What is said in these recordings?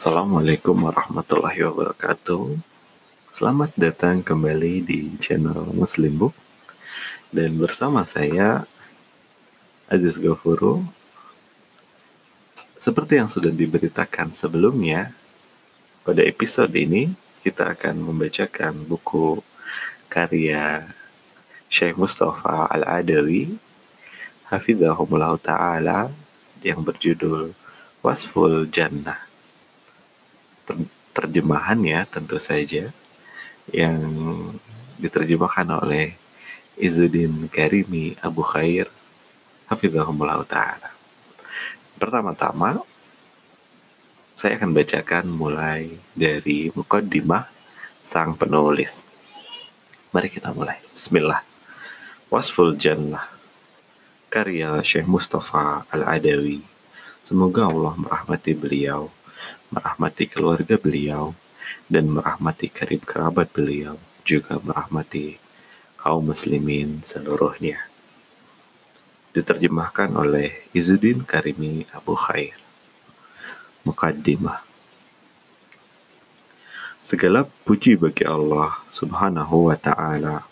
Assalamualaikum warahmatullahi wabarakatuh. Selamat datang kembali di channel Muslim Book dan bersama saya Aziz Gafuru. Seperti yang sudah diberitakan sebelumnya, pada episode ini kita akan membacakan buku karya Syekh Mustafa Al-Adawi Hafizahumullah Ta'ala yang berjudul Wasful Jannah terjemahannya tentu saja yang diterjemahkan oleh Izzuddin Karimi Abu Khair Hafizahumullah Ta'ala. Pertama-tama saya akan bacakan mulai dari Mukaddimah sang penulis. Mari kita mulai. Bismillah. Wasful Jannah. Karya Syekh Mustafa Al-Adawi. Semoga Allah merahmati beliau merahmati keluarga beliau, dan merahmati karib kerabat beliau, juga merahmati kaum muslimin seluruhnya. Diterjemahkan oleh Izzuddin Karimi Abu Khair. Mukaddimah Segala puji bagi Allah Subhanahu wa taala.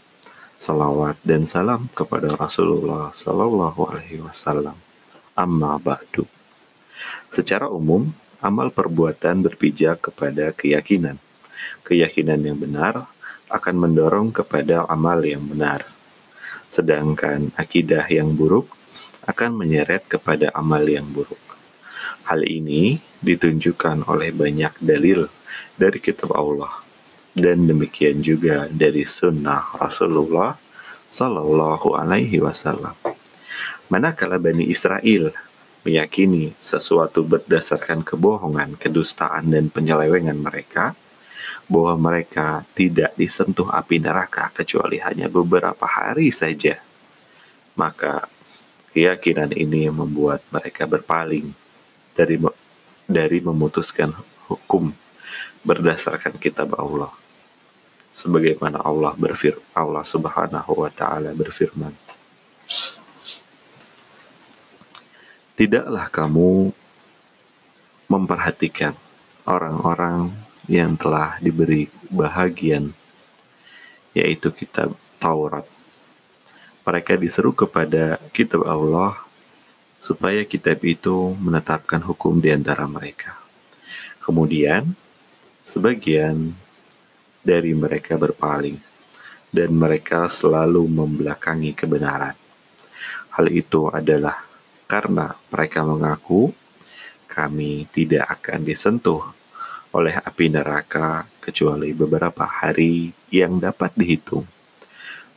Salawat dan salam kepada Rasulullah Sallallahu alaihi wasallam. Amma ba'du. Secara umum, amal perbuatan berpijak kepada keyakinan. Keyakinan yang benar akan mendorong kepada amal yang benar. Sedangkan akidah yang buruk akan menyeret kepada amal yang buruk. Hal ini ditunjukkan oleh banyak dalil dari kitab Allah dan demikian juga dari sunnah Rasulullah Sallallahu Alaihi Wasallam. Manakala Bani Israel meyakini sesuatu berdasarkan kebohongan, kedustaan, dan penyelewengan mereka, bahwa mereka tidak disentuh api neraka kecuali hanya beberapa hari saja. Maka keyakinan ini membuat mereka berpaling dari dari memutuskan hukum berdasarkan kitab Allah. Sebagaimana Allah berfir Allah Subhanahu wa taala berfirman, Tidaklah kamu memperhatikan orang-orang yang telah diberi bahagian, yaitu kitab Taurat. Mereka diseru kepada kitab Allah supaya kitab itu menetapkan hukum di antara mereka. Kemudian, sebagian dari mereka berpaling, dan mereka selalu membelakangi kebenaran. Hal itu adalah karena mereka mengaku kami tidak akan disentuh oleh api neraka kecuali beberapa hari yang dapat dihitung.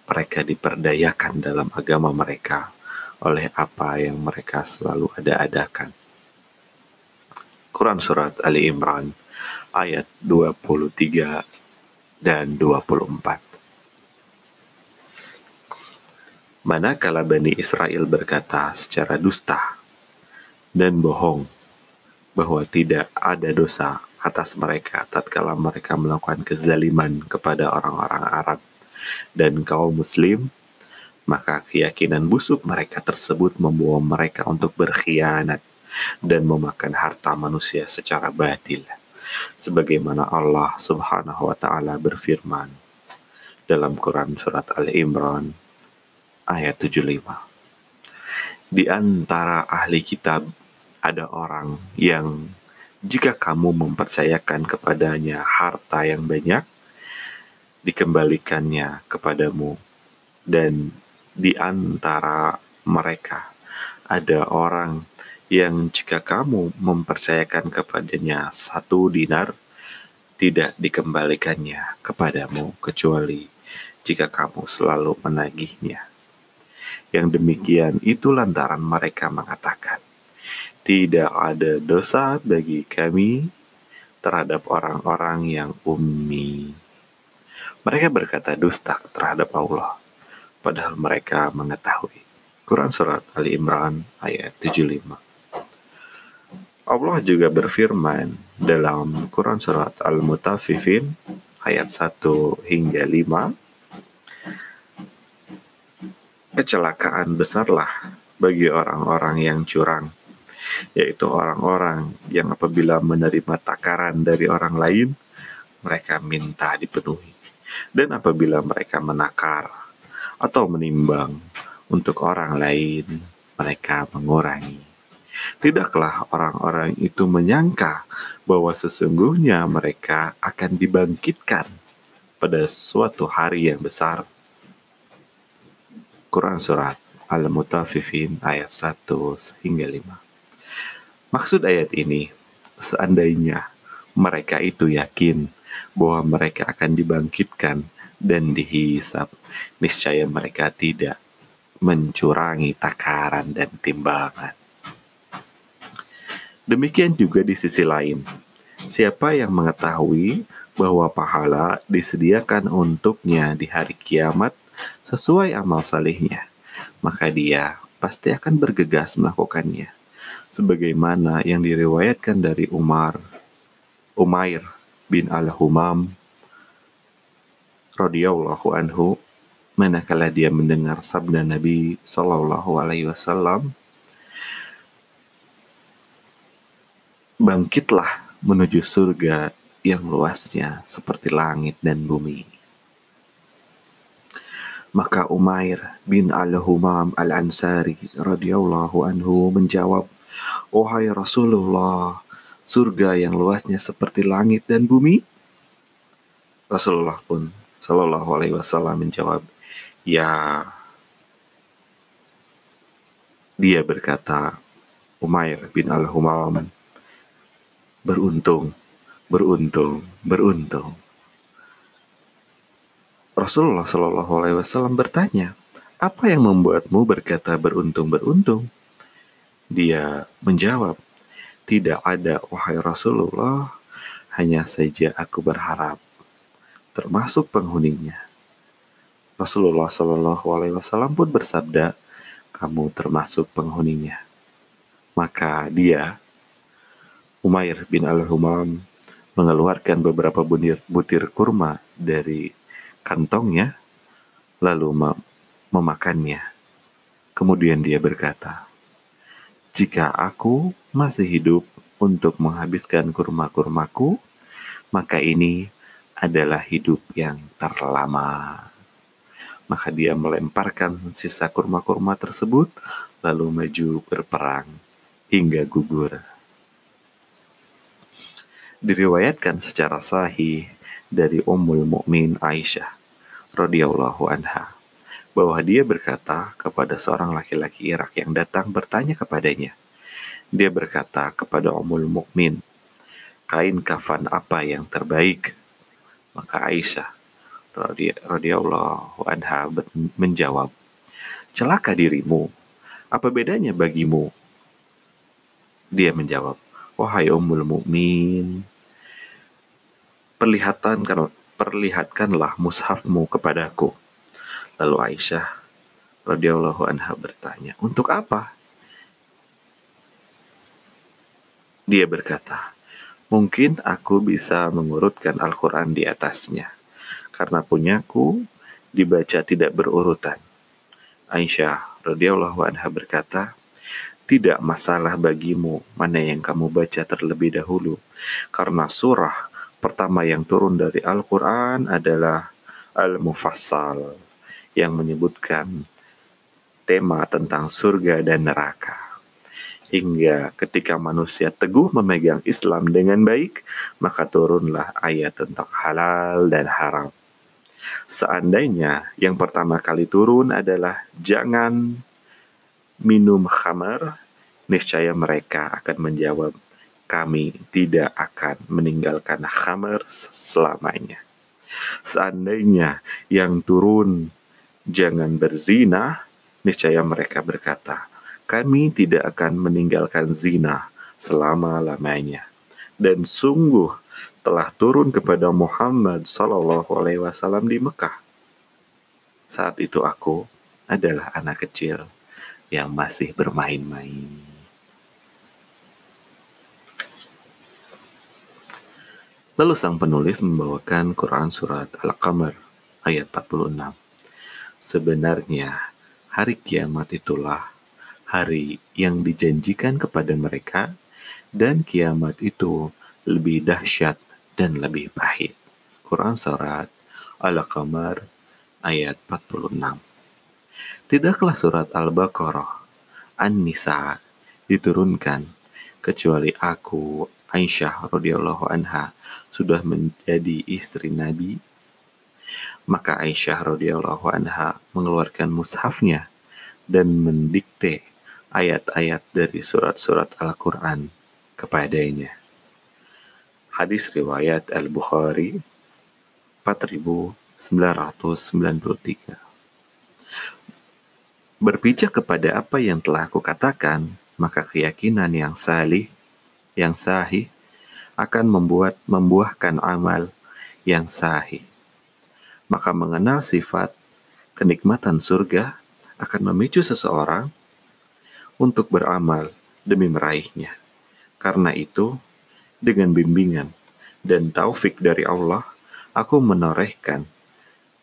Mereka diperdayakan dalam agama mereka oleh apa yang mereka selalu ada-adakan. Quran Surat Ali Imran ayat 23 dan 24 Manakala Bani Israel berkata secara dusta dan bohong bahwa tidak ada dosa atas mereka tatkala mereka melakukan kezaliman kepada orang-orang Arab dan kaum muslim, maka keyakinan busuk mereka tersebut membawa mereka untuk berkhianat dan memakan harta manusia secara batil. Sebagaimana Allah Subhanahu wa taala berfirman dalam Quran surat Al-Imran ayat 75. Di antara ahli kitab ada orang yang jika kamu mempercayakan kepadanya harta yang banyak, dikembalikannya kepadamu. Dan di antara mereka ada orang yang jika kamu mempercayakan kepadanya satu dinar, tidak dikembalikannya kepadamu kecuali jika kamu selalu menagihnya. Yang demikian itu lantaran mereka mengatakan, tidak ada dosa bagi kami terhadap orang-orang yang ummi. Mereka berkata dusta terhadap Allah, padahal mereka mengetahui. Quran Surat Ali Imran ayat 75 Allah juga berfirman dalam Quran Surat Al-Mutaffifin ayat 1 hingga 5 Kecelakaan besarlah bagi orang-orang yang curang yaitu orang-orang yang apabila menerima takaran dari orang lain, mereka minta dipenuhi. Dan apabila mereka menakar atau menimbang untuk orang lain, mereka mengurangi. Tidaklah orang-orang itu menyangka bahwa sesungguhnya mereka akan dibangkitkan pada suatu hari yang besar. Quran Surat Al-Mutaffifin ayat 1 hingga 5. Maksud ayat ini, seandainya mereka itu yakin bahwa mereka akan dibangkitkan dan dihisap, niscaya mereka tidak mencurangi takaran dan timbangan. Demikian juga di sisi lain, siapa yang mengetahui bahwa pahala disediakan untuknya di hari kiamat sesuai amal salihnya, maka dia pasti akan bergegas melakukannya. Sebagaimana yang diriwayatkan dari Umar, Umair bin Al-Humam radhiyallahu anhu manakala dia mendengar sabda Nabi Shallallahu alaihi wasallam bangkitlah menuju surga yang luasnya seperti langit dan bumi maka Umair bin Al-Humam Al-Ansari radhiyallahu anhu menjawab, "Wahai Rasulullah, surga yang luasnya seperti langit dan bumi?" Rasulullah pun Shallallahu alaihi wasallam menjawab, "Ya." Dia berkata, Umair bin Al-Humam, beruntung, beruntung, beruntung. Rasulullah Shallallahu Alaihi Wasallam bertanya, apa yang membuatmu berkata beruntung-beruntung? Dia menjawab, tidak ada wahai Rasulullah, hanya saja aku berharap, termasuk penghuninya. Rasulullah Shallallahu Alaihi Wasallam pun bersabda, kamu termasuk penghuninya. Maka dia, Umair bin Al-Humam, mengeluarkan beberapa butir, butir kurma dari kantongnya, lalu mem memakannya. Kemudian dia berkata, "Jika aku masih hidup untuk menghabiskan kurma-kurmaku, maka ini adalah hidup yang terlama." Maka dia melemparkan sisa kurma-kurma tersebut, lalu maju berperang hingga gugur. Diriwayatkan secara sahih dari Ummul Mukmin Aisyah radhiyallahu anha bahwa dia berkata kepada seorang laki-laki Irak yang datang bertanya kepadanya. Dia berkata kepada Ummul Mukmin, "Kain kafan apa yang terbaik?" Maka Aisyah radhiyallahu anha menjawab, "Celaka dirimu. Apa bedanya bagimu?" Dia menjawab, "Wahai Ummul Mukmin, perlihatan perlihatkanlah mushafmu kepadaku. Lalu Aisyah radhiyallahu anha bertanya, "Untuk apa?" Dia berkata, "Mungkin aku bisa mengurutkan Al-Qur'an di atasnya, karena punyaku dibaca tidak berurutan." Aisyah radhiyallahu anha berkata, "Tidak masalah bagimu mana yang kamu baca terlebih dahulu, karena surah pertama yang turun dari Al-Quran adalah Al-Mufassal yang menyebutkan tema tentang surga dan neraka. Hingga ketika manusia teguh memegang Islam dengan baik, maka turunlah ayat tentang halal dan haram. Seandainya yang pertama kali turun adalah jangan minum khamar, niscaya mereka akan menjawab kami tidak akan meninggalkan khamar selamanya. Seandainya yang turun jangan berzina, niscaya mereka berkata, kami tidak akan meninggalkan zina selama-lamanya. Dan sungguh telah turun kepada Muhammad Sallallahu Alaihi Wasallam di Mekah. Saat itu aku adalah anak kecil yang masih bermain-main. Lalu sang penulis membawakan Quran Surat Al-Qamar ayat 46. Sebenarnya hari kiamat itulah hari yang dijanjikan kepada mereka, dan kiamat itu lebih dahsyat dan lebih pahit. Quran Surat Al-Qamar ayat 46 Tidaklah surat Al-Baqarah An-Nisa diturunkan kecuali aku Aisyah radhiyallahu anha sudah menjadi istri Nabi maka Aisyah radhiyallahu anha mengeluarkan mushafnya dan mendikte ayat-ayat dari surat-surat Al-Quran kepadanya. Hadis riwayat Al-Bukhari 4993 Berpijak kepada apa yang telah aku katakan, maka keyakinan yang salih, yang sahih, akan membuat membuahkan amal yang sahih. Maka mengenal sifat kenikmatan surga akan memicu seseorang untuk beramal demi meraihnya. Karena itu, dengan bimbingan dan taufik dari Allah, aku menorehkan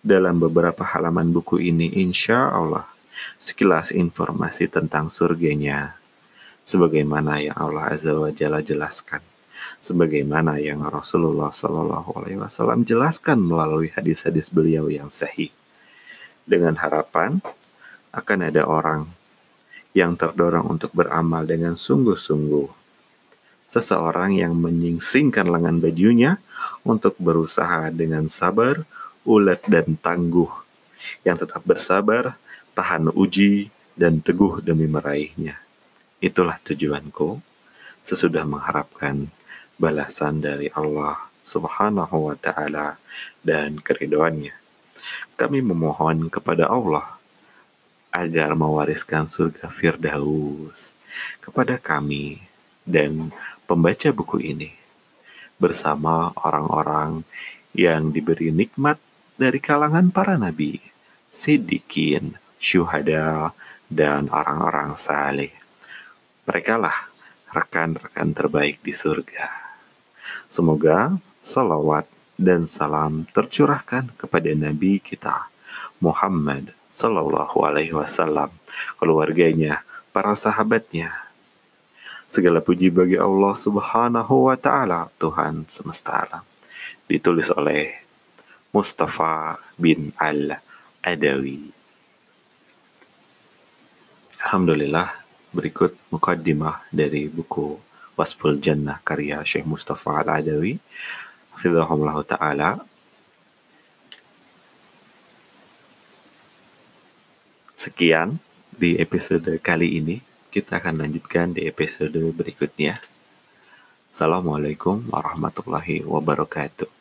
dalam beberapa halaman buku ini insya Allah sekilas informasi tentang surganya sebagaimana yang Allah Azza wa Jalla jelaskan sebagaimana yang Rasulullah Shallallahu Alaihi Wasallam jelaskan melalui hadis-hadis beliau yang sahih dengan harapan akan ada orang yang terdorong untuk beramal dengan sungguh-sungguh. Seseorang yang menyingsingkan lengan bajunya untuk berusaha dengan sabar, ulet, dan tangguh. Yang tetap bersabar, tahan uji, dan teguh demi meraihnya. Itulah tujuanku sesudah mengharapkan balasan dari Allah Subhanahu wa Ta'ala dan keridoannya. Kami memohon kepada Allah agar mewariskan surga Firdaus kepada kami dan pembaca buku ini bersama orang-orang yang diberi nikmat dari kalangan para nabi, sidikin, syuhada, dan orang-orang saleh. Mereka lah rekan-rekan terbaik di surga. Semoga salawat dan salam tercurahkan kepada Nabi kita, Muhammad Sallallahu Alaihi Wasallam, keluarganya, para sahabatnya. Segala puji bagi Allah Subhanahu wa Ta'ala, Tuhan semesta alam. Ditulis oleh Mustafa bin Al-Adawi. Alhamdulillah, berikut mukaddimah dari buku Wasful Jannah karya Syekh Mustafa Al-Adawi. Hafizahullah Ta'ala Sekian di episode kali ini. Kita akan lanjutkan di episode berikutnya. Assalamualaikum warahmatullahi wabarakatuh.